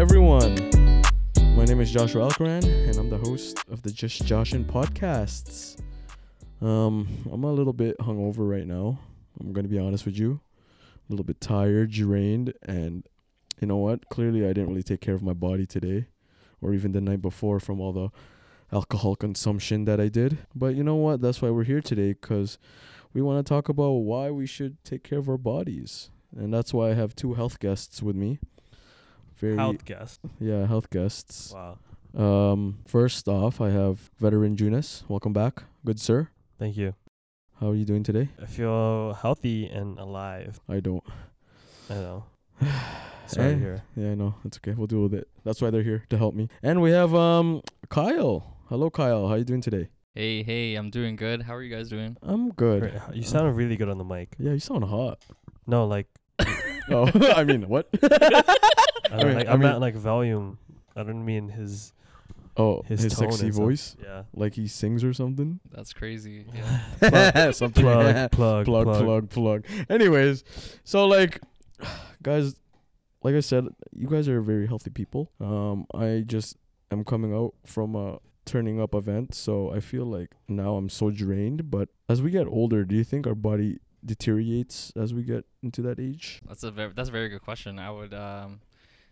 everyone. My name is Joshua Alcaran, and I'm the host of the Just Joshin podcasts. Um, I'm a little bit hungover right now. I'm gonna be honest with you, a little bit tired, drained, and you know what? Clearly, I didn't really take care of my body today, or even the night before from all the alcohol consumption that I did. But you know what? That's why we're here today, cause we want to talk about why we should take care of our bodies, and that's why I have two health guests with me. Very Health guest. yeah, health guests. Wow. Um, first off, I have veteran Junas. Welcome back, good sir. Thank you. How are you doing today? I feel healthy and alive. I don't. I know. Sorry Eh, to. Yeah, I know. It's okay. We'll deal with it. That's why they're here to help me. And we have um Kyle. Hello, Kyle. How are you doing today? Hey, hey, I'm doing good. How are you guys doing? I'm good. You sound really good on the mic. Yeah, you sound hot. No, like oh, I mean, what? I, don't mean- like I I mean- meant like volume. I don't mean his Oh, his, his, sexy voice, Yeah. like he sings or something. That's crazy. Yeah. something. Plug, plug, plug, plug. plug, plug. Anyways, so like, guys, like I said, you guys are very healthy people. Um, I just am coming out from a turning up event, so I feel like now I'm so drained. But as we get older, do you think our body deteriorates as we get into that age? That's a very that's a very good question. I would um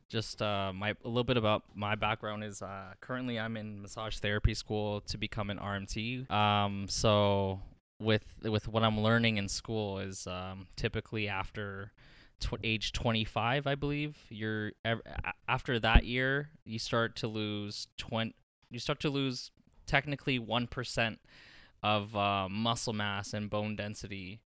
just uh my a little bit about my background is uh currently I'm in massage therapy school to become an RMT. Um so with with what I'm learning in school is um typically after tw- age 25 I believe you're ev- after that year you start to lose 20 you start to lose technically 1% of uh, muscle mass and bone density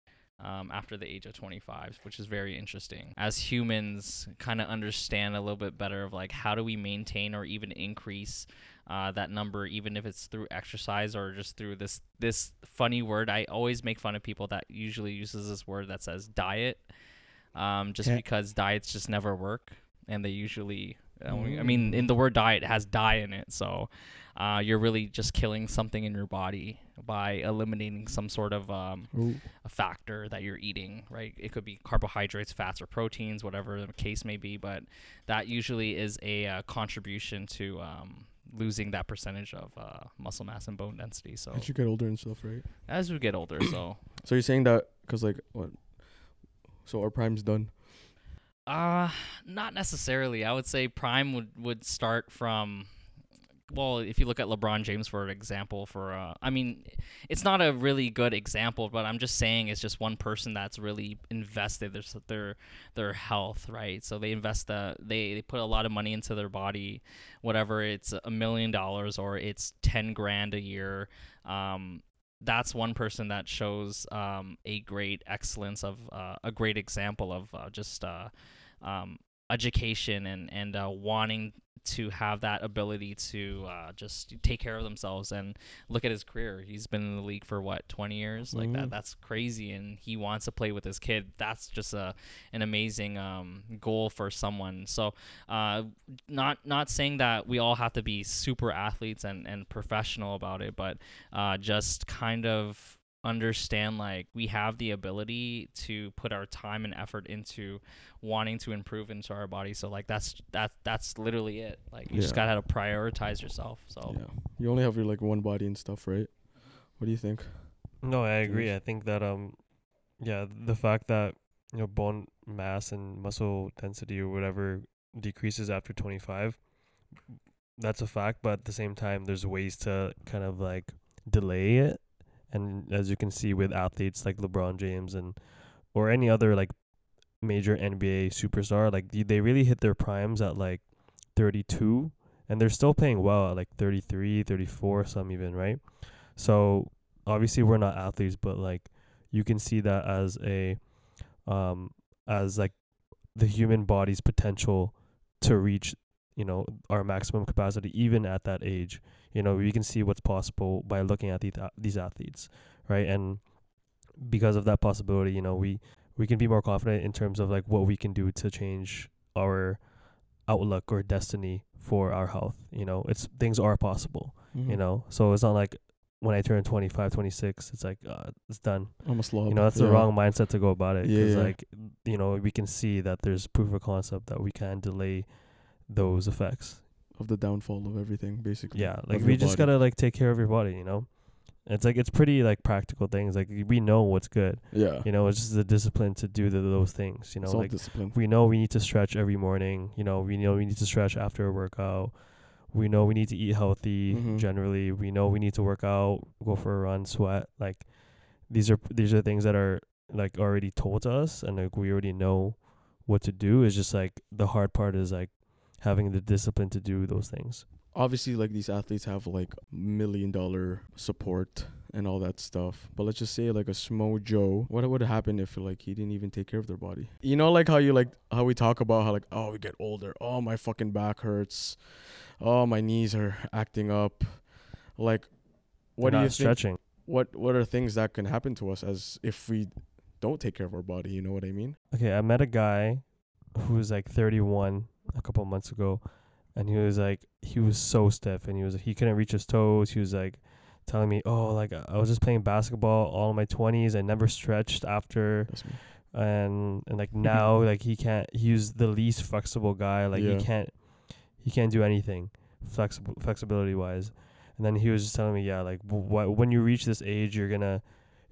um, after the age of 25, which is very interesting. As humans, kind of understand a little bit better of like how do we maintain or even increase uh, that number, even if it's through exercise or just through this this funny word. I always make fun of people that usually uses this word that says diet, um, just because diets just never work, and they usually. I mean- I mean, in the word diet it has die in it, so uh, you're really just killing something in your body by eliminating some sort of um, a factor that you're eating, right? It could be carbohydrates, fats, or proteins, whatever the case may be, but that usually is a uh, contribution to um, losing that percentage of uh, muscle mass and bone density. So As you get older and stuff, right? as we get older, so So you're saying that because like what? So our prime's done. uh not necessarily. I would say prime would would start from well, if you look at LeBron James for an example, for uh, I mean, it's not a really good example, but I'm just saying it's just one person that's really invested their their their health, right? So they invest the they they put a lot of money into their body, whatever it's a million dollars or it's ten grand a year. Um, that's one person that shows um, a great excellence of uh, a great example of uh, just uh, um, education and and uh, wanting to have that ability to uh, just take care of themselves and look at his career. He's been in the league for what 20 years, like Mhm. that. That's crazy, and he wants to play with his kid. That's just a an amazing um, goal for someone. So, uh, not not saying that we all have to be super athletes and and professional about it, but uh, just kind of understand like we have the ability to put our time and effort into wanting to improve into our body so like that's that that's literally it like you just gotta to prioritize yourself so Yeah. You only have your like one body and stuff, right? What do you think? No, I agree. I think that um yeah, the fact that you know bone mass and muscle density or whatever decreases after 25 that's a fact, but at the same time there's ways to kind of like delay it. And as you can see with athletes like LeBron James and or any other like major NBA superstar, like they- really hit their primes at like 32 and they're still playing well at like 33, 34 some even, right? So obviously we're not athletes, but like you can see that as a um as like the human body's potential to reach you know our maximum capacity even at that age you know we can see what's possible by looking at these these athletes right and because of that possibility you know we we can be more confident in terms of like what we can do to change our outlook or destiny for our health you know it's things are possible Mm-hmm. you know so it's not like when i turn 25 26 it's like uh, it's done I'm a slob. you know that's the wrong mindset to go about it Yeah, because yeah. like you know we can see that there's proof of concept that we can delay those effects. Of the downfall of everything, basically. Yeah, like we just body. gotta like take care of your body, you know. It's like it's pretty like practical things. Like we know what's good, Yeah. you know. It's just the discipline to do the, those things, you know. Like discipline. we know we need to stretch every morning. You know, we know we need to stretch after a workout. We know we need to eat healthy. Mhm. Generally, we know we need to work out, go for a run, sweat. Like these are these are things that are like already told to us, and like we already know what to do. It's just like the hard part is like having the discipline to do those things. Obviously, like these athletes have like million dollar support and all that stuff. But let's just say like a Smo Joe, what would happen if like he didn't even take care of their body? You know, like how you like how we talk about how like oh we get older, oh my fucking back hurts, oh my knees are acting up, like what They're do you not think? stretching? What what are things that can happen to us as if we don't take care of our body? You know what I mean? Okay, I met a guy who was like 31 a couple months ago, and he was like, he was so stiff, and he was he couldn't reach his toes. He was like telling me, oh, like I was just playing basketball all my 20s. I never stretched after, and and like now, like he can't. He's the least flexible guy. Like Yeah. he can't, he can't do anything flexible flexibility wise. And then he was just telling me, yeah, like what when you reach this age, you're gonna.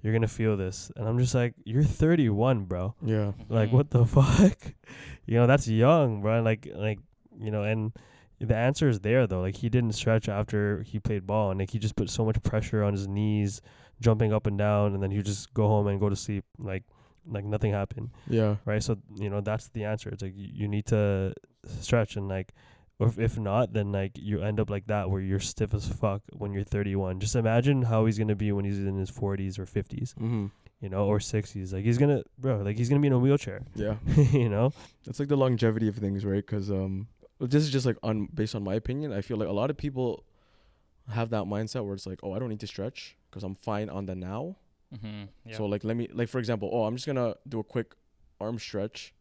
You're gonna feel this, and I'm just like, you're 31, bro. Yeah. like Mhm. what the fuck? You know that's young bro. Like like you know and the answer is there though. Like he didn't stretch after he played ball. And like he just put so much pressure on his knees jumping up and down. And then he just go home and go to sleep like like nothing happened. Yeah. right? So you know that's the answer. It's like you, you need to stretch. And like or if, if not then like you end up like that where you're stiff as fuck when you're 31 just imagine how he's gonna be when he's in his 40s or 50s Mm-hmm. you know or 60s like he's gonna bro like he's gonna be in a wheelchair Yeah. you know It's like the longevity of things, right? Because um, this is just like on based on my opinion. I feel like a lot of people have that mindset where it's like, oh, I don't need to stretch because I'm fine on the now. Mm-hmm. Yeah. So like, let me like for example, oh, I'm just gonna do a quick arm stretch,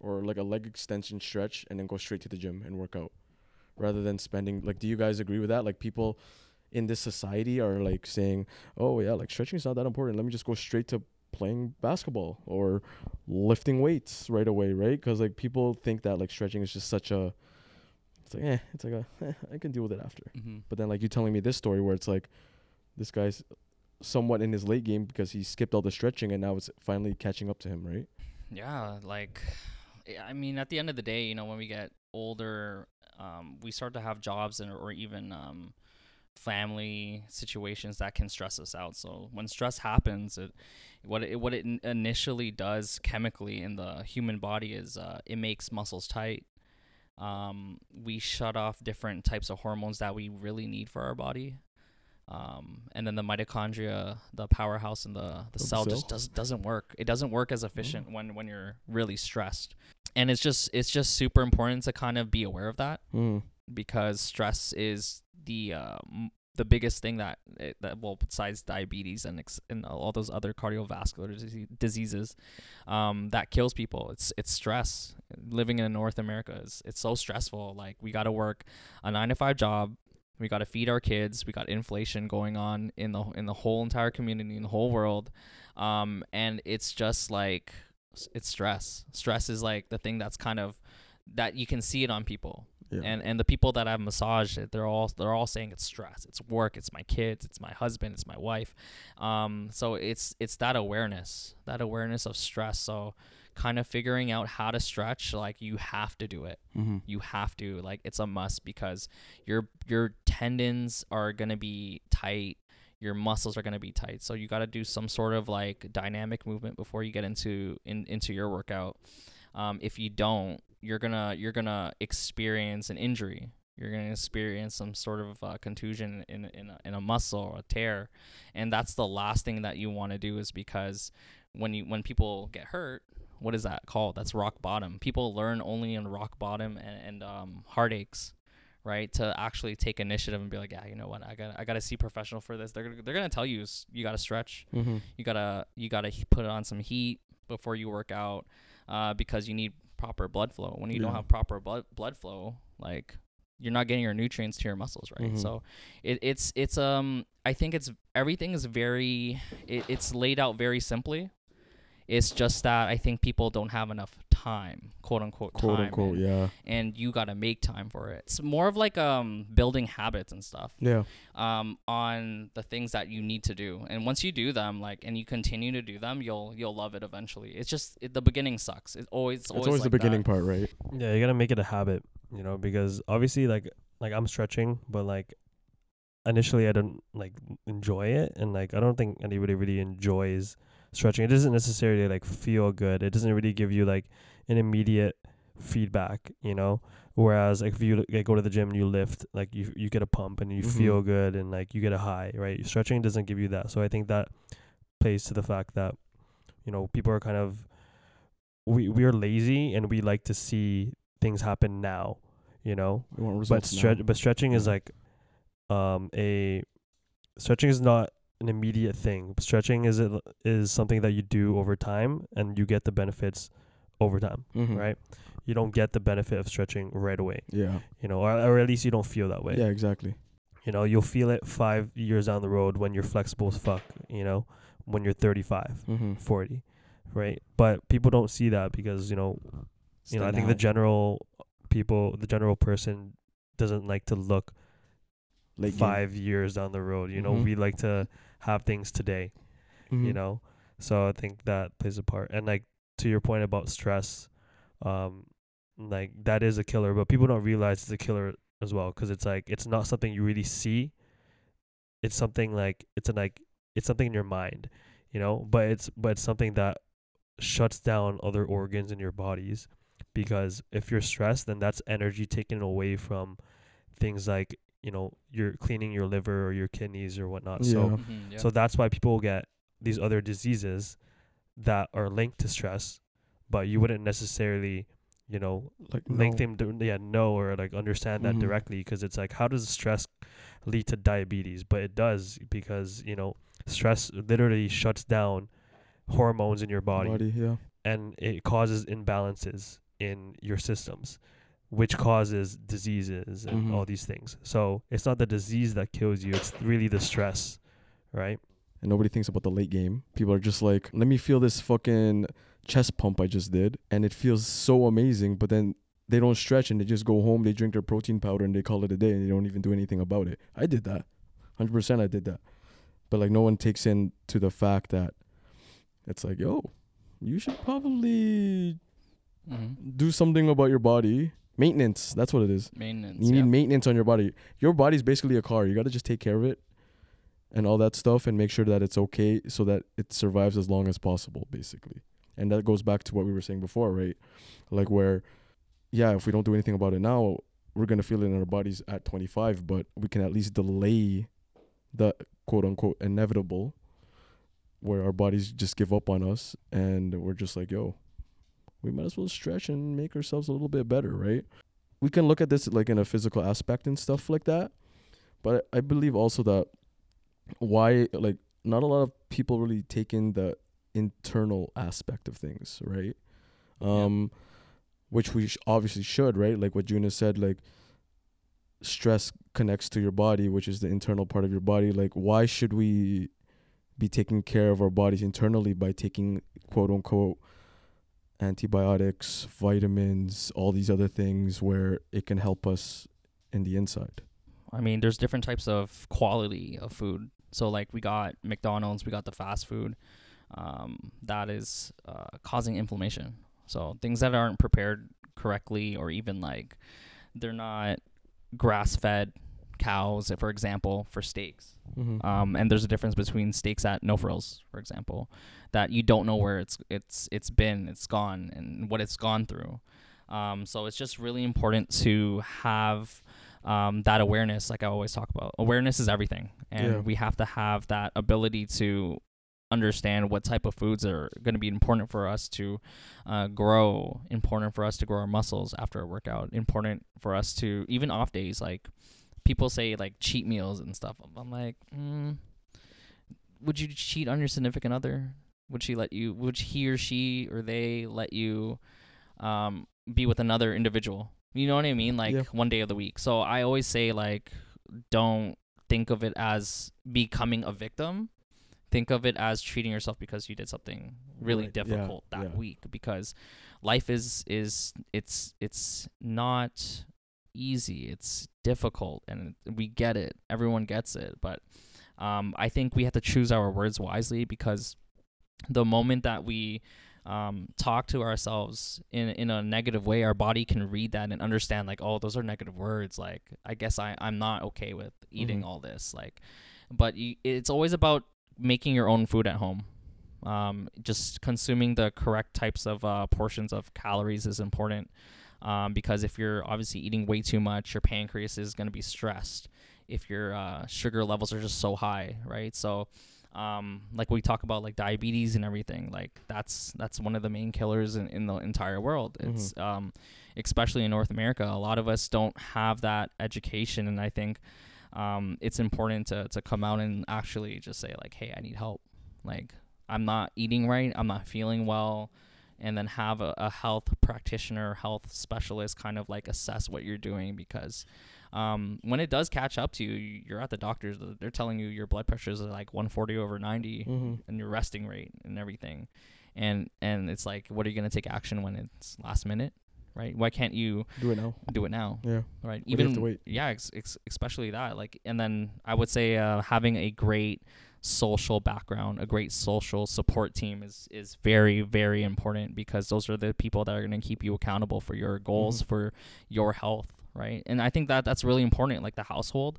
or like a leg extension stretch, and then go straight to the gym and work out, rather than spending like. Do you guys agree with that? Like people in this society are like saying, oh yeah, like stretching is not that important. Let me just go straight to playing basketball or lifting weights right away, right? Because like people think that like stretching is just such a, it's like eh, it's like a eh, I can deal with it after. mm-hmm. But then like you telling me this story where it's like, this guy's somewhat in his late game because he skipped all the stretching and now it's finally catching up to him, right? Yeah, like yeah, I mean, at the end of the day, you know, when we get older, um, we start to have jobs and or even um, family situations that can stress us out. So when stress happens, it what it what it initially does chemically in the human body is uh, it makes muscles tight. Um, we shut off different types of hormones that we really need for our body. Um, and then the mitochondria, the powerhouse in the, the the cell, just cell? does, doesn't work. It doesn't work as efficient when, when you're really stressed. And it's just it's just super important to kind of be aware of that Mm. because stress is the uh, m- the biggest thing that it, that well besides diabetes and ex- and all those other cardiovascular dise- diseases um, that kills people. It's it's stress. Living in North America is it's so stressful. Like we got to work a nine to five job. We got to feed our kids. We got inflation going on in the in the whole entire community in the whole world, um, and it's just like it's stress. Stress is like the thing that's kind of that you can see it on people Yeah. and and the people that I've massaged it, they're all they're all saying it's stress, it's work, it's my kids, it's my husband, it's my wife. Um, so it's it's that awareness, that awareness of stress. So kind of figuring out how to stretch, like you have to do it. mm-hmm. You have to, like it's a must because your your tendons are gonna be tight. Your muscles are gonna be tight, so you got to do some sort of like dynamic movement before you get into in, into your workout. Um, if you don't, you're gonna you're gonna experience an injury. You're gonna experience some sort of uh, contusion in in a, in a muscle or a tear, and that's the last thing that you want to do. Is because when you when people get hurt, what is that called? That's rock bottom. People learn only in rock bottom and, and um, heartaches, right? To actually take initiative and be like, yeah, you know what? I got I got to see professional for this. They're gonna, they're gonna tell you you got to stretch Mm-hmm. you gotta you gotta put on some heat before you work out uh, because you need proper blood flow when you don't have proper blood blood flow like you're not getting your nutrients to your muscles right Mhm. so it, it's it's um i think it's everything is very it, it's laid out very simply It's just that I think people don't have enough time, quote unquote, quote time, unquote. and, Yeah. and you gotta make time for it. It's more of like um building habits and stuff Yeah. um on the things that you need to do, and once you do them, like, and you continue to do them, you'll you'll love it eventually. It's just it, the beginning sucks. It always It's always, always the like that. beginning part, right? Yeah, you gotta make it a habit, you know, because obviously, like, like I'm stretching, but like, initially I don't like enjoy it, and like I don't think anybody really enjoys stretching. It doesn't necessarily like feel good. It doesn't really give you like an immediate feedback, you know. Whereas like if you like, go to the gym and you lift, like you you get a pump and you Mhm. feel good and like you get a high, right? Stretching doesn't give you that. So I think that plays to the fact that you know people are kind of we we are lazy and we like to see things happen now, you know. But stretch now. but stretching is like um a stretching is not an immediate thing. Stretching is it is something that you do over time and you get the benefits over time, Mhm. right? You don't get the benefit of stretching right away, Yeah. you know, or, or at least you don't feel that way. Yeah. Exactly. You know, you'll feel it 5 years down the road when you're flexible as fuck, you know, when you're 35, Mm-hmm. 40, right? But people don't see that because, you know, you know, I think the general people, the general person doesn't like to look like five years down the road. You know, Mhm. we like to have things today. You Mhm. know, so I think that plays a part. And like to your point about stress, um, like that is a killer, but people don't realize it's a killer as well because it's like it's not something you really see. It's something like it's a like it's something in your mind, you know, but it's but it's something that shuts down other organs in your bodies because if you're stressed then that's energy taken away from things like you know you're cleaning your liver or your kidneys or whatnot so Yeah. Mhm, yeah. so that's why people get these other diseases that are linked to stress but you wouldn't necessarily you know Like link no. them to, yeah know or like understand that Mhm. directly because it's like how does stress lead to diabetes but it does because you know stress literally shuts down hormones in your body, Yeah. and it causes imbalances in your systems which causes diseases and Mhm. all these things so it's not the disease that kills you it's really the stress right And nobody thinks about the late game. People are just like, let me feel this fucking chest pump I just did, and it feels so amazing. But then they don't stretch and they just go home. They drink their protein powder and they call it a day, and they don't even do anything about it. I did that, hundred percent. I did that. But like, no one takes in to the fact that it's like, yo, you should probably Mhm. do something about your body. Maintenance. That's what it is. Maintenance. You need yeah. maintenance on your body. Your body's basically a car. You got to just take care of it and all that stuff and make sure that it's okay so that it survives as long as possible, basically. And that goes back to what we were saying before, right? Like, where, yeah, if we don't do anything about it now, we're going to feel it in our bodies at 25, but we can at least delay the quote unquote inevitable where our bodies just give up on us and we're just like, yo, we might as well stretch and make ourselves a little bit better, right? We can look at this like in a physical aspect and stuff like that. But I believe also that why like not a lot of people really take in the internal aspect of things, right? Um which we sh- obviously should, right? Like what Juna said like stress connects to your body, which is the internal part of your body. Like why should we be taking care of our bodies internally by taking quote unquote antibiotics, vitamins, all these other things where it can help us in the inside. I mean, there's different types of quality of food. So like we got McDonald's, we got the fast food, um, that is uh, causing inflammation. So things that aren't prepared correctly, or even like they're not grass-fed cows, for example, for steaks. Mm-hmm. Um, and there's a difference between steaks at no frills, for example, that you don't know where it's it's it's been, it's gone, and what it's gone through. Um, so it's just really important to have um, that awareness, like I always talk about. Awareness is everything, and Yeah. we have to have that ability to understand what type of foods are going to be important for us to uh, grow, important for us to grow our muscles after a workout, important for us to even off days like people say like cheat meals and stuff. I'm like, mm, would you cheat on your significant other? Would she let you? Would he or she or they let you um, be with another individual? You know what I mean? Like Yeah. one day of the week. So I always say like, don't think of it as becoming a victim. think of it as treating yourself because you did something really Right, yeah, difficult that yeah. week because life is is it's it's not easy it's difficult and we get it everyone gets it but um, i think we have to choose our words wisely because the moment that we um, talk to ourselves in in a negative way, our body can read that and understand like, oh, those are negative words. Like, I guess I I'm not okay with eating Mhm. all this. Like, but you, it's always about making your own food at home. Um, just consuming the correct types of uh, portions of calories is important. Um, because if you're obviously eating way too much, your pancreas is going to be stressed. If your uh, sugar levels are just so high, right? So, um, like we talk about like diabetes and everything, like that's that's one of the main killers in, in the entire world. Mhm. It's um, especially in North America, a lot of us don't have that education, and I think um, it's important to to come out and actually just say like, hey, I need help. Like I'm not eating right, I'm not feeling well, and then have a, a health practitioner, health specialist kind of like assess what you're doing because um, when it does catch up to you, you- you're at the doctor's. They're telling you your blood pressure is like 140 over 90, Mm-hmm. and your resting rate and everything, and and it's like, what are you gonna take action when it's last minute, right? Why can't you Do it now. do it now, Yeah. right? do have to Even wait? yeah, ex- ex- especially that. Like, and then I would say uh, having a great social background, a great social support team is is very very important because those are the people that are going to keep you accountable for your goals, Mhm. for your health, right? And I think that that's really important. Like the household.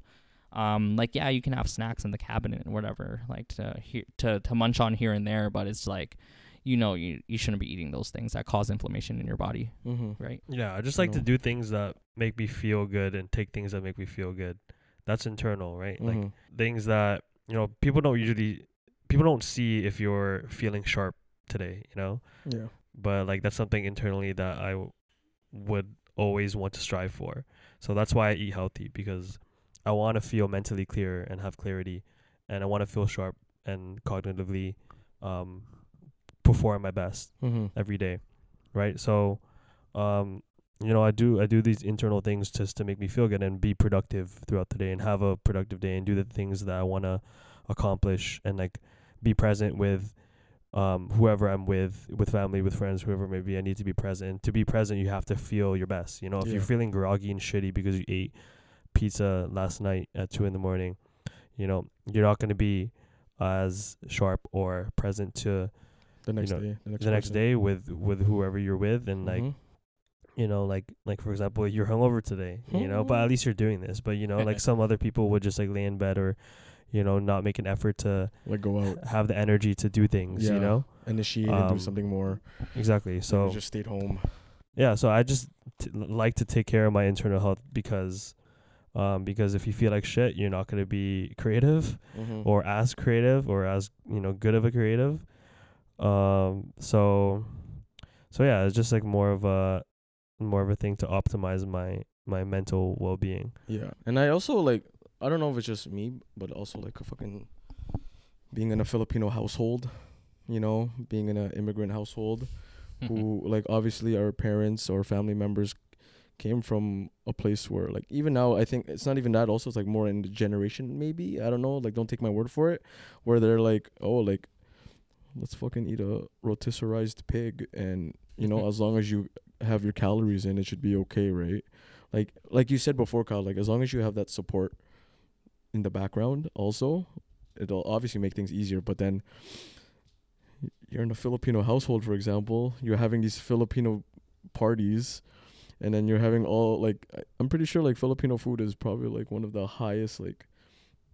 Um, like yeah, you can have snacks in the cabinet and whatever, like to he- to to munch on here and there, but it's like, you know, you you shouldn't be eating those things that cause inflammation in your body, Mm-hmm. right? Yeah, I just You like to do things that make me feel good and take things that make me feel good. That's internal, right? Like Mhm. things that you know people don't usually people don't see if you're feeling sharp today, you know. yeah. But like that's something internally that I w- would always want to strive for. So that's why I eat healthy because I want to feel mentally clear and have clarity, and I want to feel sharp and cognitively um, perform my best Mm-hmm. every day, right? So, um, you know, I do I do these internal things just to make me feel good and be productive throughout the day and have a productive day and do the things that I want to accomplish and like be present with um whoever I'm with, with family, with friends, whoever maybe I need to be present. To be present, you have to feel your best. You know, if Yeah. you're feeling groggy and shitty because you ate pizza last night at two in the morning, you know, you're not gonna be as sharp or present to The next know, day. The next, the next day with with whoever you're with and like Mhm. You know like like for example you're hungover today you know but at least you're doing this but you know like some other people would just like lay in bed or you know not make an effort to like go out, have the energy to do things Yeah. you know initiate, and Um, do something more. exactly So just stayed home. yeah so i just t- like to take care of my internal health because um because if you feel like shit you're not going to be creative Mm-hmm. or as creative or as you know good of a creative um so so yeah it's just like more of a more of a thing to optimize my my mental well-being. Yeah, and I also like I don't know if it's just me, but also like a fucking being in a Filipino household, you know, being in an immigrant household who mm-hmm. like obviously our parents or family members came from a place where like even now I think it's not even that also it's like more in the generation maybe I don't know like don't take my word for it where they're like oh like let's fucking eat a rotisserized pig and you know as long as you have your calories in it should be okay right? Like like you said before Kyle like as long as you have that support in the background also it'll obviously make things easier but then you're in a Filipino household for example you're having these Filipino parties and then you're having all like I'm pretty sure like Filipino food is probably like one of the highest like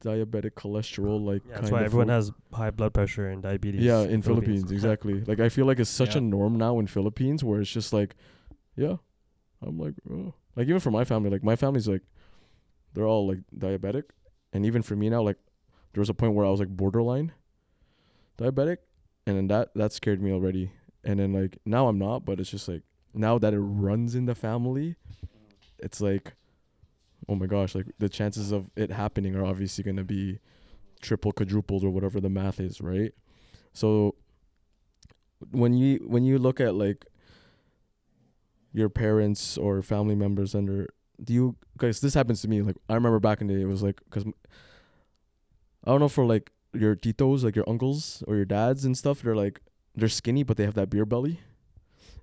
diabetic cholesterol like yeah, kind that's why everyone food. has high blood pressure and diabetes yeah in Philippines, exactly like I feel like it's such Yeah. a norm now in Philippines where it's just like yeah I'm like oh. like even for my family like my family's like they're all like diabetic and even for me now like there was a point where I was like borderline diabetic and then that that scared me already and then like now I'm not but it's just like now that it runs in the family it's like oh my gosh like the chances of it happening are obviously going to be triple quadrupled or whatever the math is right so when you when you look at like your parents or family members under do you guys this happens to me like i remember back in the day it was like because i don't know for like your titos, like your uncles or your dads and stuff, they're like they're skinny but they have that beer belly.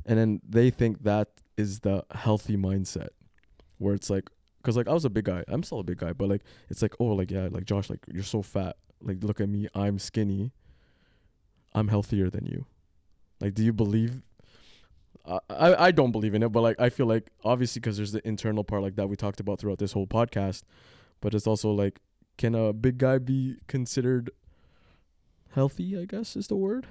And then they think that is the healthy mindset where it's like cuz like I was a big guy. I'm still a big guy, but like it's like oh like yeah, like Josh like you're so fat. Like look at me, I'm skinny. I'm healthier than you. Like do you believe I, I I don't believe in it, but like I feel like obviously because there's the internal part like that we talked about throughout this whole podcast, but it's also like can a big guy be considered healthy? I guess is the word.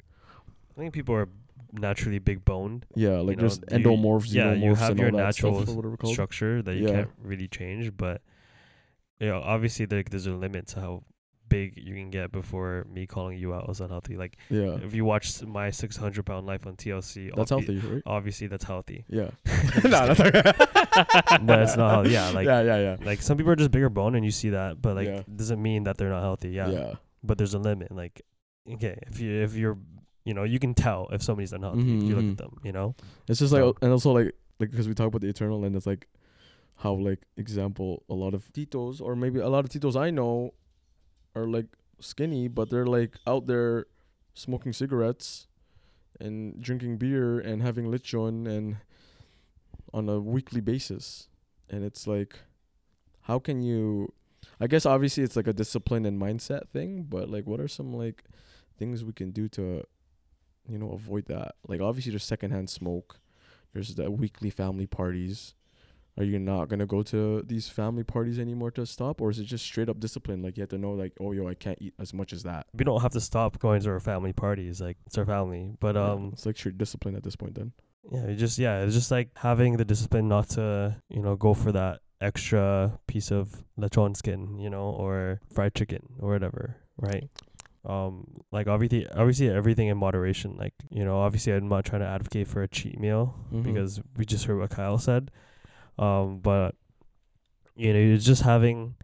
I think people are naturally big boned. Yeah, like know, there's you- endomorphs, yeah, you have your natural or whatever called. structure that you Yeah. can't really change, but you know, obviously there, there's a limit to how big you can get before me calling you out as unhealthy. Like Yeah, if you watch my 600 pound life on TLC, that's healthy, right? Obviously, that's healthy. Yeah. No, that's okay. no, it's not healthy. Yeah, like yeah, yeah, yeah. like some people are just bigger bone, and you see that, but like Yeah. doesn't mean that they're not healthy. Yeah, yeah. but there's a limit. Like okay, if you if you're you know you can tell if somebody's unhealthy if you look Mhm, at them. You know. It's just like, and also like, like because we talk about the eternal, and it's like, how like example, a lot of titos or maybe a lot of titos I know, are like skinny, but they're like out there smoking cigarettes, and drinking beer and having lechon and on a weekly basis, and it's like, how can you? I guess obviously it's like a discipline and mindset thing, but like, what are some like things we can do to you know, avoid that. Like obviously there's secondhand smoke. There's the weekly family parties. Are you not gonna go to these family parties anymore to stop? Or is it just straight up discipline? Like you have to know like, oh yo, I can't eat as much as that. We don't have to stop going to our family parties. Like it's our family, but Yeah, um, it's like straight discipline at this point then. Yeah, just yeah, it's just like having the discipline not to, you know, go for that extra piece of lechon skin, you know, or fried chicken or whatever, right? Um, like obviously, obviously everything in moderation. Like you know, obviously I'm not trying to advocate for a cheat meal Mhm. because we just heard what Kyle said. Um, but you know, you're just having,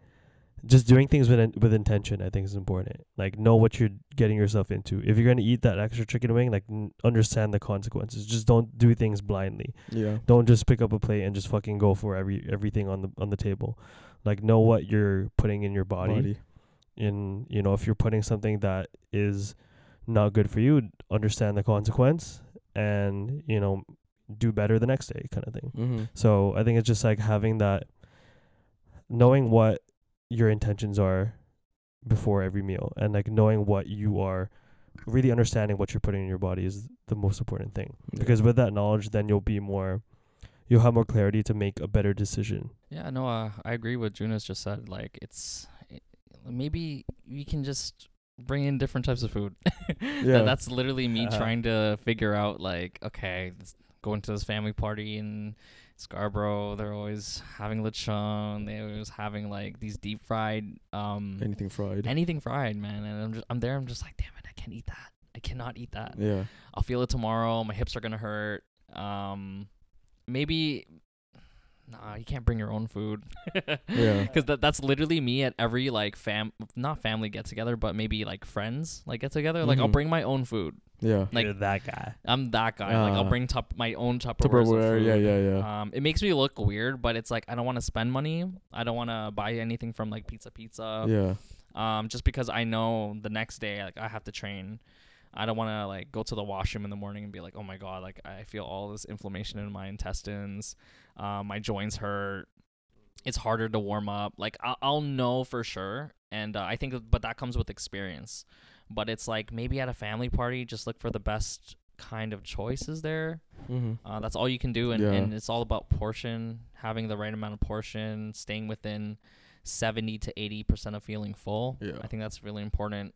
just doing things with in, with intention. I think is important. Like know what you're getting yourself into. If you're gonna eat that extra chicken wing, like n- understand the consequences. Just don't do things blindly. Yeah. Don't just pick up a plate and just fucking go for every everything on the on the table. Like know what you're putting in your body. Body. In you know, if you're putting something that is not good for you, understand the consequence and, you know, do better the next day kind of thing. Mm-hmm. So I think it's just like having that knowing what your intentions are before every meal and like knowing what you are really understanding what you're putting in your body is the most important thing because with that knowledge then you'll be more you'll have more clarity to make a better decision Yeah, no, uh, I agree with Junas just said. Like, it's it, maybe we can just bring in different types of food. Yeah. that's literally me Uh-huh. trying to figure out, like, okay, let's going to this family party in Scarborough. They're always having lechon. They're always having like these deep fried, um, Anything fried. anything fried, man. And I'm just, I'm there. I'm just like, damn it, I can't eat that. I cannot eat that. yeah. I'll feel it tomorrow. My hips are gonna hurt. Um, maybe. Nah, you can't bring your own food. Yeah. Because that that's literally me at every like fam not family get together, but maybe like friends like get together. Like I'll Mhm. bring my own food. Yeah. Like- You're that guy I'm that guy. like I'll Ah. bring tup- my own Tupperware. Tupperware. Yeah, yeah, yeah. Um, it makes me look weird, but it's like I don't want to spend money. I don't want to buy anything from like Pizza Pizza. yeah. Um, just because I know the next day like I have to train. I don't want to like go to the washroom in the morning and be like, oh my god, like I feel all this inflammation in my intestines. Um, my joints hurt. It's harder to warm up. Like I'll, I'll know for sure, and uh, I think, but that comes with experience. But it's like maybe at a family party, just look for the best kind of choices there. Mm-hmm. Uh, that's all you can do, and, Yeah. and it's all about portion, having the right amount of portion, staying within seventy to eighty percent of feeling full. Yeah. I think that's really important.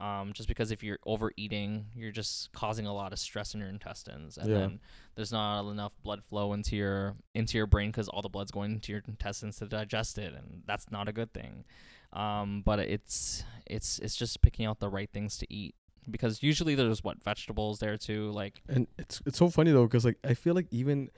Um, just because if you're overeating, you're just causing a lot of stress in your intestines, and Yeah. then there's not enough blood flow into your into your brain because all the blood's going into your intestines to digest it, and that's not a good thing. Um, but it's it's it's just picking out the right things to eat because usually there's what vegetables there too, like And it's it's so funny though, cause like I feel like even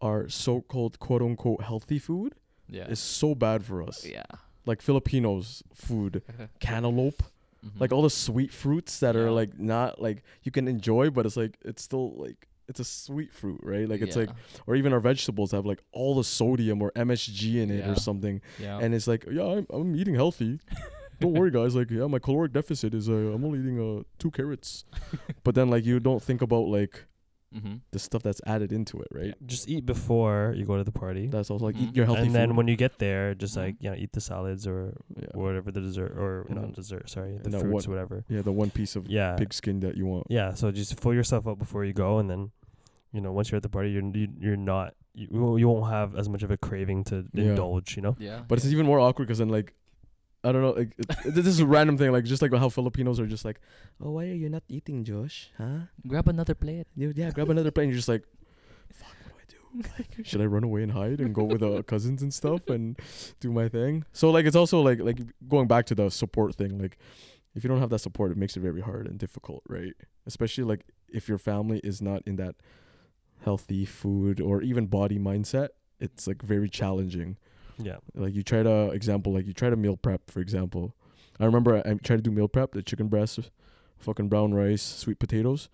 our so-called quote unquote healthy food yeah, is so bad for us. yeah. Like Filipinos food, cantaloupe, Mhm. like all the sweet fruits that are like not like you can enjoy, but it's like it's still like it's a sweet fruit, right? Like it's like or even our vegetables have like all the sodium or MSG in it Yeah. or something, yeah. and it's like yeah, I'm I'm eating healthy, don't worry, guys. Like, yeah, my caloric deficit is uh, I'm only eating uh two carrots, but then like you don't think about like Mm-hmm. the stuff that's added into it, right? Just eat before you go to the party. That's also like Mhm. eat your healthy and then food. when you get there, just like you know, eat the salads or yeah. whatever the dessert or And not then- dessert, sorry, the fruits, one- whatever. yeah, the one piece of Yeah, pig skin that you want. yeah. So just fill yourself up before you go, and then, you know, once you're at the party, you're you, you're not you won't- you won't have as much of a craving to Yeah. indulge. You know. Yeah. But it's even more awkward because then like, I don't know, like it, it- this is a random thing, like just like how Filipinos are just like, oh, why are you not eating, Josh? Huh? grab another plate. You, yeah, grab another plate. And you're just like, fuck, what do I do? Like, should I run away and hide and go with the cousins and stuff and do my thing? So like, it's also like like going back to the support thing. Like, if you don't have that support, it makes it very hard and difficult, right? Especially like if your family is not in that healthy food or even body mindset, it's like very challenging. Yeah. Like you try to example, like you try to meal prep, for example. I remember I, I tried to do meal prep, the chicken breast, fucking brown rice, sweet potatoes.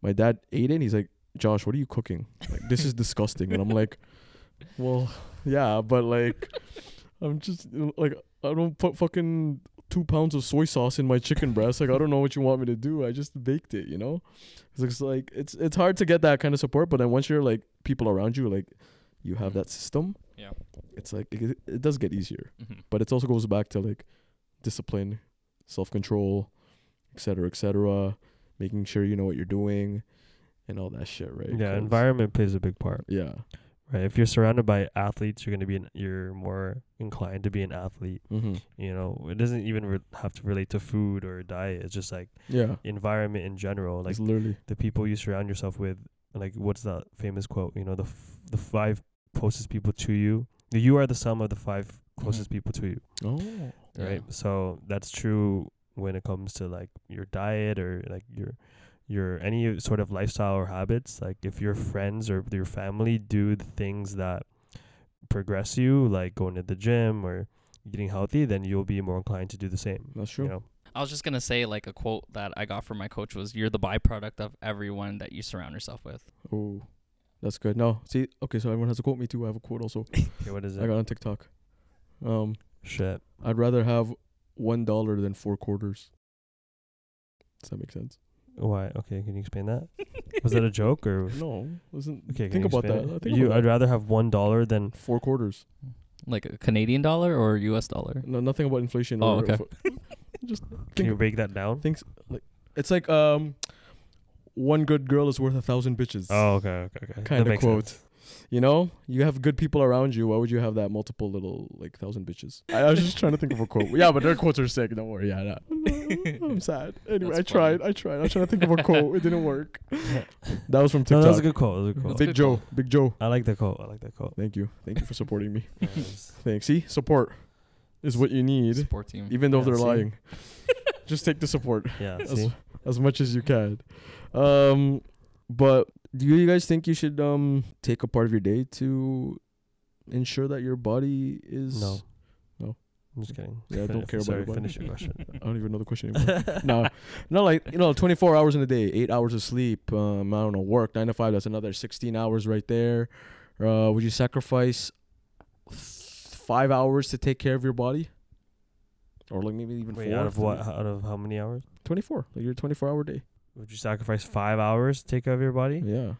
My dad ate it and he's like, Josh, what are you cooking? Like this is disgusting. And I'm like, Well, yeah, but like I'm just like I don't put fucking two pounds of soy sauce in my chicken breast. Like I don't know what you want me to do. I just baked it, you know? It's like it's it's hard to get that kind of support, but then once you're like people around you, like you have that system, Yeah. it's like it, it does get easier Mm-hmm. but it also goes back to like discipline, self control, etc., cetera, et cetera, making sure you know what you're doing, and all that shit, right? Yeah, Environment plays a big part. Yeah. Right. If you're surrounded by athletes, you're gonna be an, you're more inclined to be an athlete. Mm-hmm. You know, it doesn't even re- have to relate to food or diet. It's just like Yeah. environment in general. Like it's literally. the people you surround yourself with. Like what's that famous quote? You know, the f- the five closest people to you. You are the sum of the five closest mm-hmm. people to you. Oh. Right. Yeah. So that's true when it comes to like your diet or like your your any sort of lifestyle or habits. Like if your friends or your family do the things that progress you, like going to the gym or getting healthy, then you'll be more inclined to do the same. That's true. You know? I was just gonna say like a quote that I got from my coach was you're the byproduct of everyone that you surround yourself with. Oh. That's good. No, see, okay, so everyone has a quote. Me too. I have a quote also. Okay, what is it? I got on TikTok. Um, Shit. I'd rather have one dollar than four quarters. Does that make sense? Why? Okay, can you explain that? Was that a joke or? No, listen. Okay, can think you about explain that. it? Think you, about I'd that. rather have one dollar than four quarters. Like a Canadian dollar or US dollar? No, nothing about inflation. Oh, or okay. just Can you break that down? things like it's like um one good girl is worth a thousand bitches Oh, okay, okay, okay. That kind of quote sense. you know you have good people around you why would you have that multiple little like thousand bitches i, I was just trying to think of a quote yeah but their quotes are sick don't worry yeah no. i'm sad anyway That's i tried funny. i tried i was trying to think of a quote it didn't work that was from No, tiktok that was a good quote. That was a good quote. Big good joe quote. big joe I like that quote. I like that quote. thank you thank you for supporting me Yes. thanks see support is what you need Support team. even though Yeah, they're see? lying just take the support yeah. As much as you can. Um, but do you guys think you should um take a part of your day to ensure that your body is? no, No. I'm just kidding. Yeah, I don't care about Sorry, your body. finish your question. I don't even know the question anymore. no, no, like you know, twenty four hours in a day, eight hours of sleep. Um, I don't know, work nine to five. That's another sixteen hours right there. Uh, would you sacrifice five hours to take care of your body, or like maybe even Wait, four? out of what? Out of how many hours? Twenty four. Like your twenty four hour day. Would you sacrifice five hours to take care of your body? Yeah.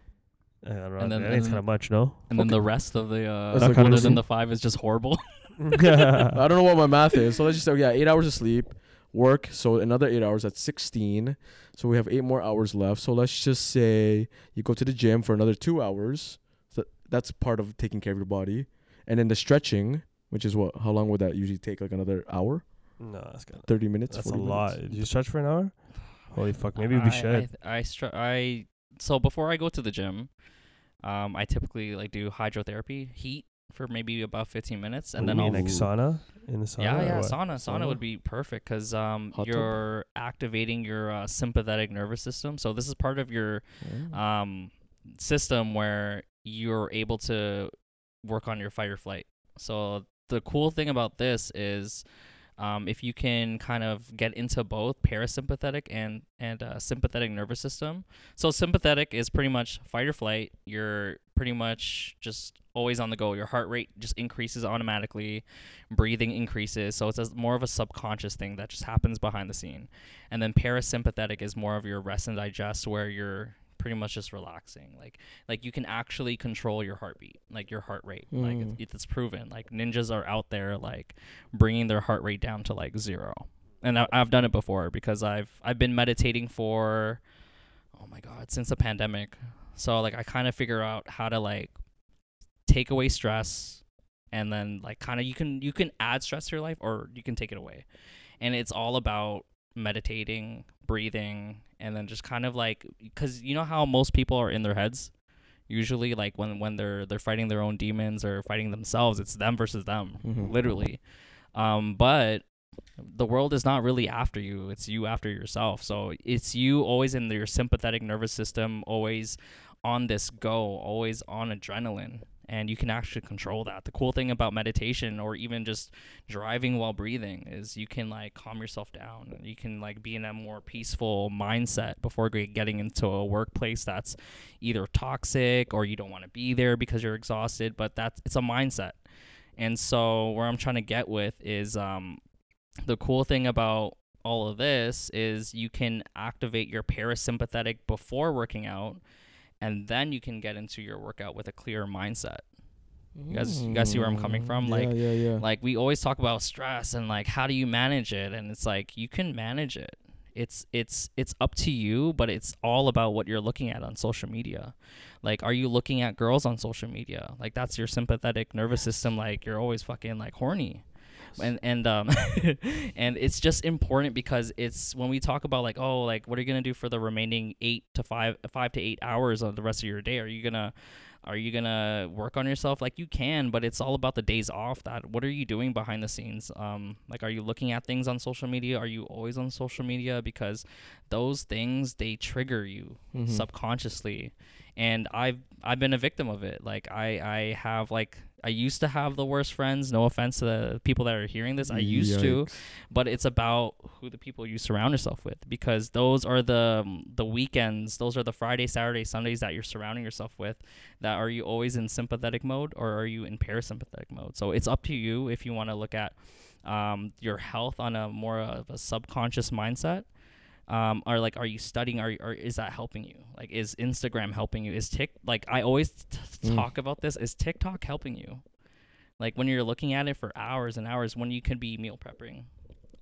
I don't know. And then- I think it's kind of much, no? and then Okay. the rest of the uh That's like other than the five is just horrible. I don't know what my math is. So let's just say, yeah, eight hours of sleep, work. So another eight hours. That's 16. So we have eight more hours left. So let's just say you go to the gym for another two hours. So that's part of taking care of your body. And then the stretching, which is what? How long would that usually take? Like another hour? No, that's good. 30 minutes? that's a 40 lot. minutes? Did you stretch for an hour? Holy fuck! Maybe we I, should. I I, str- I so before I go to the gym, um, I typically like do hydrotherapy, heat for maybe about 15 minutes, and What then you I'll like sauna in the sauna. yeah yeah sauna sauna Sauna? would be perfect because um Hot you're activating your uh, sympathetic nervous system. So this is part of your Oh. um system where you're able to work on your fight or flight. So the cool thing about this is um, if you can kind of get into both parasympathetic and and uh, sympathetic nervous system. So sympathetic is pretty much fight or flight. You're pretty much just always on the go. Your heart rate just increases automatically, breathing increases. So it's more of a subconscious thing that just happens behind the scene. And then parasympathetic is more of your rest and digest, where you're pretty much just relaxing. Like like you can actually control your heartbeat, like your heart rate. Like Mm. it's, it's proven. Like ninjas are out there like bringing their heart rate down to like zero. And I, I've done it before because I've I've been meditating for oh my god since the pandemic. So like I kind of figure out how to like take away stress and then like kind of you can you can add stress to your life or you can take it away. And it's all about meditating, breathing, and then just kind of like cuz you know how most people are in their heads usually like when when they're they're fighting their own demons or fighting themselves, it's them versus them, Mhm. literally. Um but the world is not really after you it's you after yourself so it's you always in your sympathetic nervous system always on this go always on adrenaline and you can actually control that. The cool thing about meditation or even just driving while breathing is you can like calm yourself down. You can like be in a more peaceful mindset before getting into a workplace that's either toxic or you don't want to be there because you're exhausted but that's it's a mindset. And so where i'm trying to get with is um the cool thing about all of this is you can activate your parasympathetic before working out and then you can get into your workout with a clear mindset. You guys- you guys see where I'm coming from? Mm, Like- yeah, yeah, yeah. like we always talk about stress and like how do you manage it? And it's like you can manage it. It's it's it's up to you but it's all about what you're looking at on social media. Like are you looking at girls on social media? Like that's your sympathetic nervous system. Like you're always fucking like horny and and um and it's just important because it's when we talk about like oh like what are you gonna do for the remaining eight to five five to eight hours of the rest of your day? Are you gonna are you gonna work on yourself? Like you can but it's all about the days off that what are you doing behind the scenes? Um like are you looking at things on social media? Are you always on social media? Because those things they trigger you Mhm. subconsciously. And i've i've been a victim of it. Like i i have like i used to have the worst friends no offense to the people that are hearing this i used to but it's about who the people you surround yourself with because those are the the weekends those are the friday saturday sundays that you're surrounding yourself with that are you always in sympathetic mode or are you in parasympathetic mode? So it's up to you if you want to look at um, your health on a more of a subconscious mindset um, or like are you studying are, or is that helping you? Like is instagram helping you? Is tik like i always t- Mm. talk about this. Is tiktok helping you? Like when you're looking at it for hours and hours when you can be meal prepping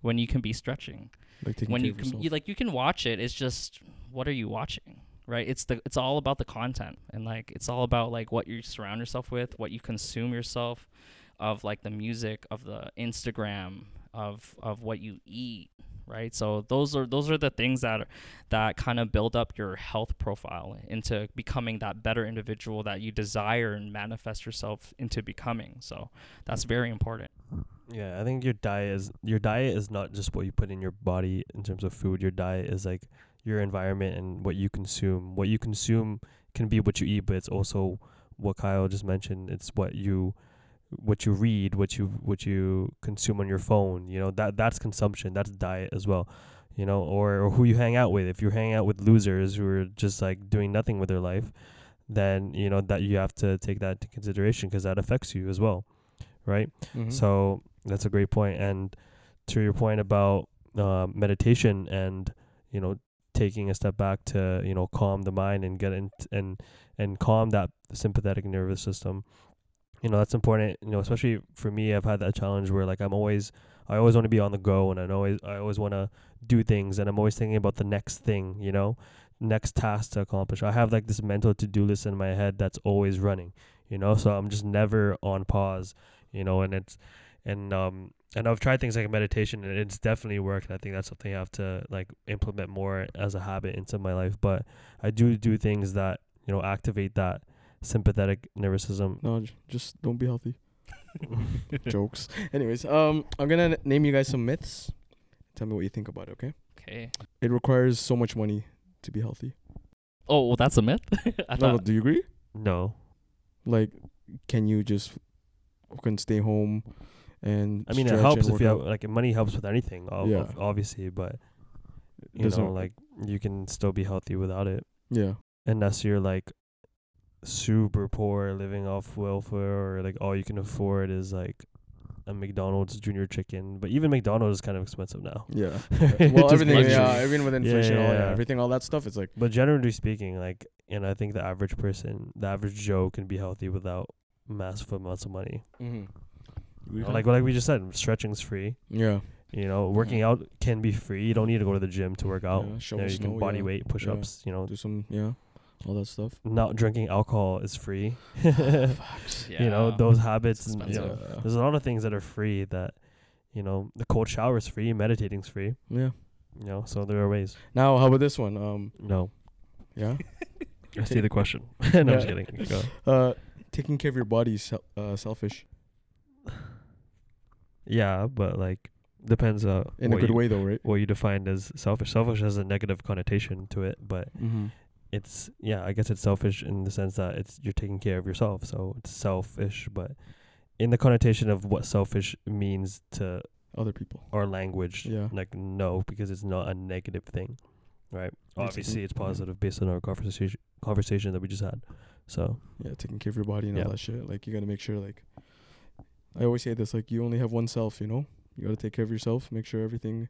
when you can be stretching Like when you can you, like you can watch it. It's just what are you watching right? It's the it's all about the content and like it's all about like what you surround yourself with what you consume yourself of like the music of the instagram of of what you eat right so those are those are the things that are, that kind of build up your health profile into becoming that better individual that you desire and manifest yourself into becoming so that's very important Yeah, I think your diet is your diet is not just what you put in your body in terms of food. Your diet is like your environment and what you consume. What you consume can be what you eat, but it's also what Kyle just mentioned. It's what you what you read, what you what you consume on your phone. You know that that's consumption. That's diet as well. You know, or, or who you hang out with. If you're hanging out with losers who are just like doing nothing with their life, then you know that you have to take that into consideration because that affects you as well, right? Mhm. So that's a great point. And to your point about um, meditation and you know taking a step back to you know calm the mind and get in and and calm that sympathetic nervous system. You know that's important. You know especially for me, I've had that challenge where like I'm always I always want to be on the go and I always I always want to do things and I'm always thinking about the next thing. You know, next task to accomplish. I have like this mental to do list in my head that's always running. You know, so I'm just never on pause. You know, and it's and um and I've tried things like meditation and it's definitely worked. I think that's something I have to like implement more as a habit into my life. But I do do things that you know activate that sympathetic nervous system. No, j- just don't be healthy. Jokes. Anyways, um, I'm gonna n- name you guys some myths. Tell me what you think about it. Okay. okay It requires so much money to be healthy. oh well that's a myth i No, thought no, do you agree? No, Like, can you just fucking stay home and? I mean it stretch helps and if you have out? like money helps with anything, ob- Yeah. obviously. But you Doesn't- know, like you can still be healthy without it Yeah. unless you're like super poor, living off welfare, or like all you can afford is like a McDonald's junior chicken. But even McDonald's is kind of expensive now. Yeah. Just well, everything, luxury. yeah, even with inflation, all, yeah, yeah, yeah. everything, all that stuff, it's like, But generally speaking, like, and I think the average person, the average Joe, can be healthy without massive amounts of money. mm-hmm. Like like we just said, stretching's free. yeah, You know, working out can be free. You don't need to go to the gym to work out. Yeah, you, know, shovel you can body yeah. weight, push ups. You know, do some, yeah, all that stuff. not drinking alcohol is free. Yeah. You know, those habits. And, you know, there's a lot of things that are free that, you know, the cold shower is free, meditating's free. Yeah. You know, so there are ways. Now, how about this one? Um, No, yeah, I see the question. no, I'm just kidding. Go. uh, taking care of your body is sel- uh, selfish Yeah, but like depends uh in a good you, way, though, right? what you define as selfish. Selfish has a negative connotation to it, but Mm-hmm. It's yeah, I guess it's selfish in the sense that it's you're taking care of yourself, so it's selfish. But in the connotation of what selfish means to Other people. our language, Yeah. like no, because it's not a negative thing, right? Obviously, it's positive based on our conversation conversation that we just had. So Yeah, taking care of your body and Yeah. all that shit. Like you gotta make sure, like, I always say this, like you only have one self, you know. You gotta take care of yourself. Make sure everything.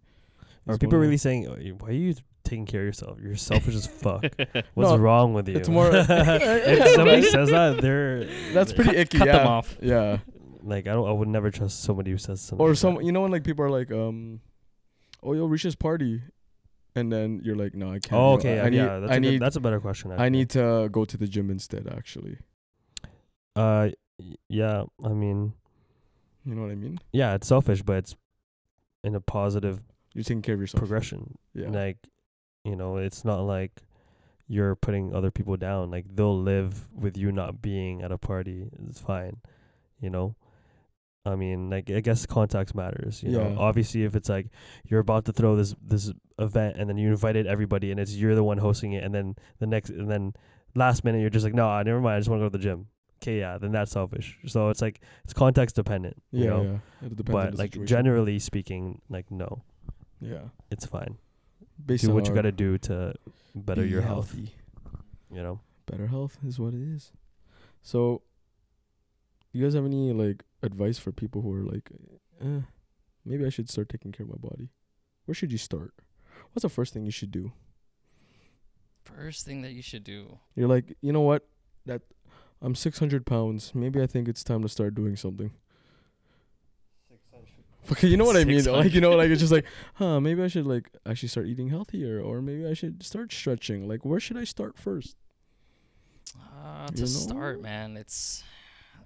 are people really saying, "Oh, "Why are you taking care of yourself? You're selfish as fuck." What's No, wrong with you? it's more- if somebody says that, they're That's pretty Cut- icky. cut yeah. them off. Yeah. like I don't. I would never trust somebody who says something. Or like some, that. you know, when like people are like, um, oh, yo, reach this party, and then you're like, no, I can't. Oh, yo, okay. I, yeah, need, yeah, that's I a good- need, that's a better question. I actually. need to go to the gym instead. Actually, Uh, y- yeah. I mean, you know what I mean. yeah, it's selfish, but it's in a positive You're taking care of yourself. progression. Yeah. Like, you know, it's not like you're putting other people down. Like they'll live with you not being at a party. It's fine. You know. I mean, like I guess context matters. You Yeah. know, obviously, if it's like you're about to throw this this event and then you invited everybody and it's you're the one hosting it, and then the next and then last minute you're just like, no, never mind. I just want to go to the gym. Okay, yeah, then that's selfish. So it's like it's context dependent. yeah. You know? yeah. It depends But like situation. generally speaking, like no, Yeah. it's fine. Based do what you our got to do to better be your health. You know. Better health is what it is. So, you guys have any like advice for people who are like, eh, maybe I should start taking care of my body? Where should you start? What's the first thing you should do? First thing that you should do. You're like, you know what? That I'm 600 pounds. Maybe I think it's time to start doing something. You know what I mean? though? Like, you know, like it's just like, huh? Maybe I should like actually start eating healthier, or maybe I should start stretching. Like, where should I start first? Uh, You to start, man, it's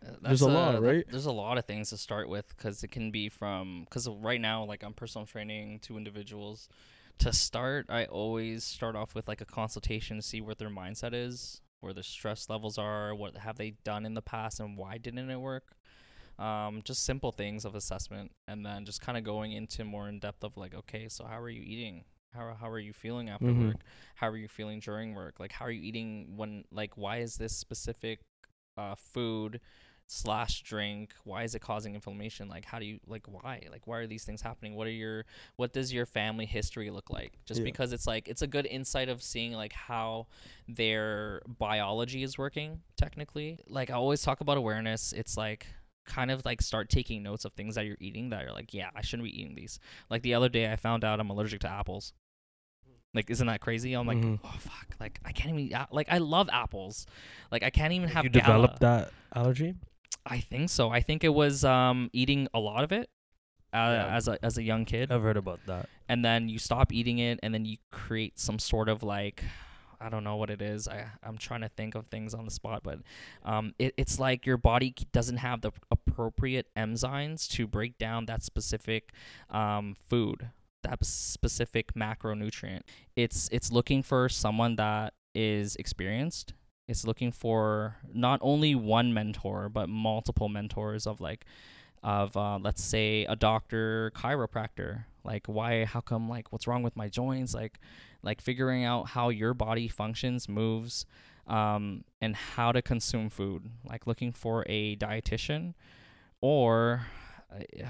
uh, There's a lot, right? There's a lot of things to start with because it can be from because right now, like I'm personal training to individuals. To start, I always start off with like a consultation to see what their mindset is, where their stress levels are, what have they done in the past, and why didn't it work. Um, just simple things of assessment, and then just kind of going into more in depth of like, okay, so how are you eating? How how are you feeling after Mhm. work? How are you feeling during work? Like, how are you eating when like why is this specific uh, food slash drink why is it causing inflammation like how do you like why like why are these things happening what are your what does your family history look like just Yeah. because it's like it's a good insight of seeing like how their biology is working technically like i always talk about awareness it's like kind of like start taking notes of things that you're eating that you're like yeah i shouldn't be eating these like the other day i found out i'm allergic to apples like isn't that crazy i'm like Mhm. oh fuck like i can't even eat a- like i love apples like i can't even have you developed that allergy. I think so. I think it was um, eating a lot of it uh, Yeah. as a as a young kid, I've heard about that. and then you stop eating it, and then you create some sort of like. I don't know what it is. I I'm trying to think of things on the spot, but um, it, it's like your body doesn't have the appropriate enzymes to break down that specific um, food, that specific macronutrient. It's it's looking for someone that is experienced. It's looking for not only one mentor but multiple mentors of like of uh, let's say a doctor chiropractor. Like why how come like what's wrong with my joints? Like like figuring out how your body functions moves um, and how to consume food. Like looking for a dietitian or uh,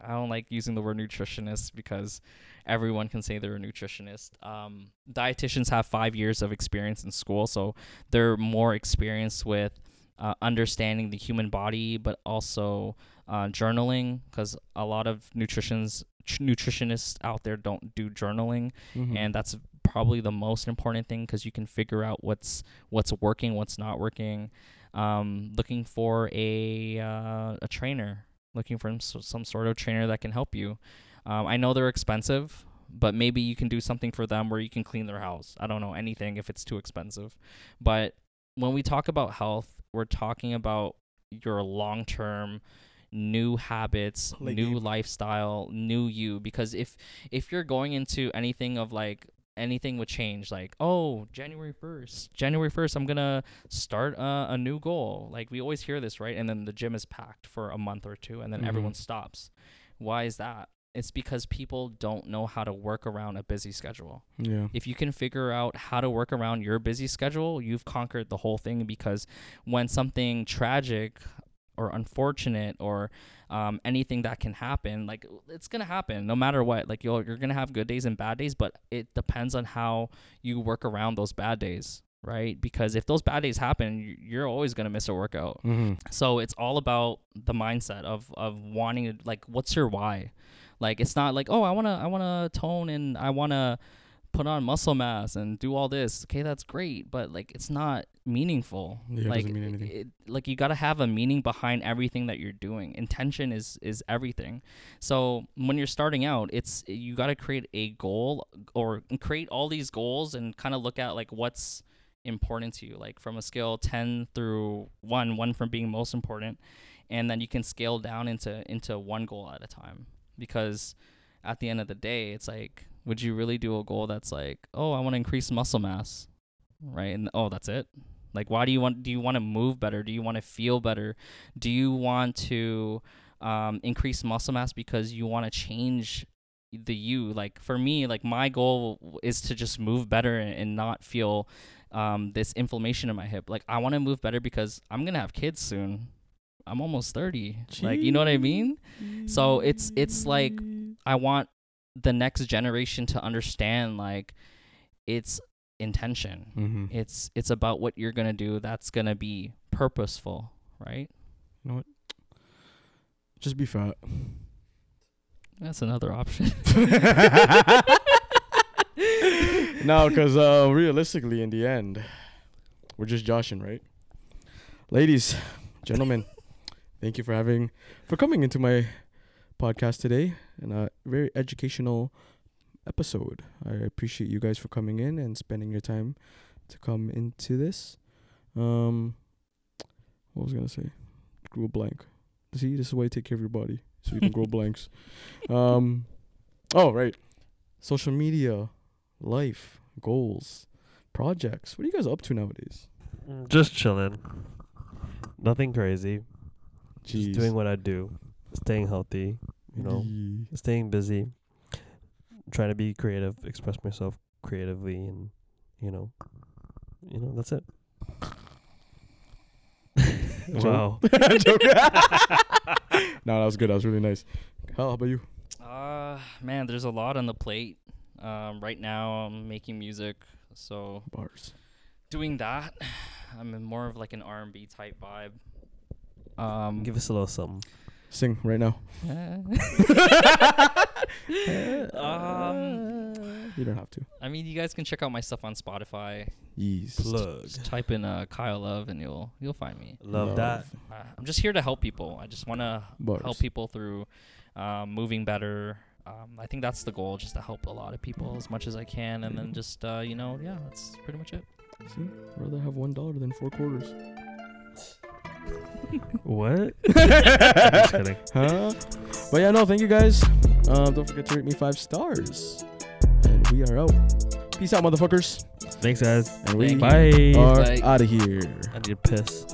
I don't like using the word nutritionist because everyone can say they're a nutritionist. Um, dietitians have five years of experience in school, so they're more experienced with uh, understanding the human body, but also uh, journaling because a lot of nutritions tr- nutritionists out there don't do journaling, Mhm. and that's probably the most important thing because you can figure out what's what's working, what's not working. Um, looking for a uh, a trainer, looking for some, some sort of trainer that can help you. Um, I know they're expensive, but maybe you can do something for them where you can clean their house. I don't know anything if it's too expensive, but when we talk about health, we're talking about your long term new habits, Play new game. lifestyle, new you. Because if if you're going into anything of like anything would change like oh january 1st january 1st i'm gonna start a, a new goal. Like we always hear this right? And then the gym is packed for a month or two and then Mhm. everyone stops. Why is that it's because people don't know how to work around a busy schedule yeah. if you can figure out how to work around your busy schedule, you've conquered the whole thing because when something tragic or unfortunate or um, anything that can happen, like it's gonna happen no matter what. Like you're you're gonna have good days and bad days, but it depends on how you work around those bad days, right? Because if those bad days happen, you- you're always gonna miss a workout. Mm-hmm. So it's all about the mindset of of wanting to like what's your why? Like it's not like, oh, I want to I want to tone and I want to put on muscle mass and do all this. Okay, that's great, but like it's not meaningful. Yeah, it like doesn't mean anything. It, like you got to have a meaning behind everything that you're doing. Intention is is everything. So when you're starting out, it's you got to create a goal or create all these goals and kind of look at like what's important to you like from a scale 10 through 1 1 from being most important and then you can scale down into into one goal at a time because at the end of the day it's like would you really do a goal that's like oh i want to increase muscle mass right? And oh that's it? Like why do you want do you want to move better? Do you want to feel better? Do you want to um, increase muscle mass because you want to change the you? Like for me like my goal is to just move better and, and not feel um, this inflammation in my hip. Like i want to move better because i'm gonna have kids soon i'm almost 30 like you know what i mean So it's- it's like- I want the next generation to understand like it's intention. Mm-hmm. It's it's about what you're gonna do that's gonna be purposeful, right? Just be fat. That's another option. no, because uh, realistically, in the end, we're just joshing, right? Ladies, gentlemen, thank you for having, for coming into my podcast today, and a very educational episode. I appreciate you guys for coming in and spending your time to come into this. Um, what was I gonna say? Grew a blank. See, this is why you take care of your body, so you can grow blanks. Um, oh right, social media, life, goals, projects. What are you guys up to nowadays? Just chilling. Nothing crazy. Jeez. Just doing what I do. Staying healthy. You know, Yee. staying busy. Trying to be creative, express myself creatively, and you know, you know that's it. wow. Joke. no, that was good. That was really nice. Hal, how about you? uh man, there's a lot on the plate. Um right now I'm making music, so Bars. doing that. I'm in more of like an R&B type vibe. Um Give us a little something. Sing right now. um You don't have to. I mean, you guys can check out my stuff on Spotify. Yeez. Plug. Just type in uh, Kyle Love and you'll you'll find me. Love, that. Uh, I'm just here to help people. I just want to help people through um, moving better. Um, I think that's the goal, just to help a lot of people as much as I can, and then just uh, you know, yeah, that's pretty much it. See, rather have one dollar than four quarters. What? Just kidding. Huh? But yeah, no, thank you guys. Um, don't forget to rate me five stars. And we are out. Peace out, motherfuckers. Thanks, guys. And we Thank Bye. are Bye. out of here. I need to piss.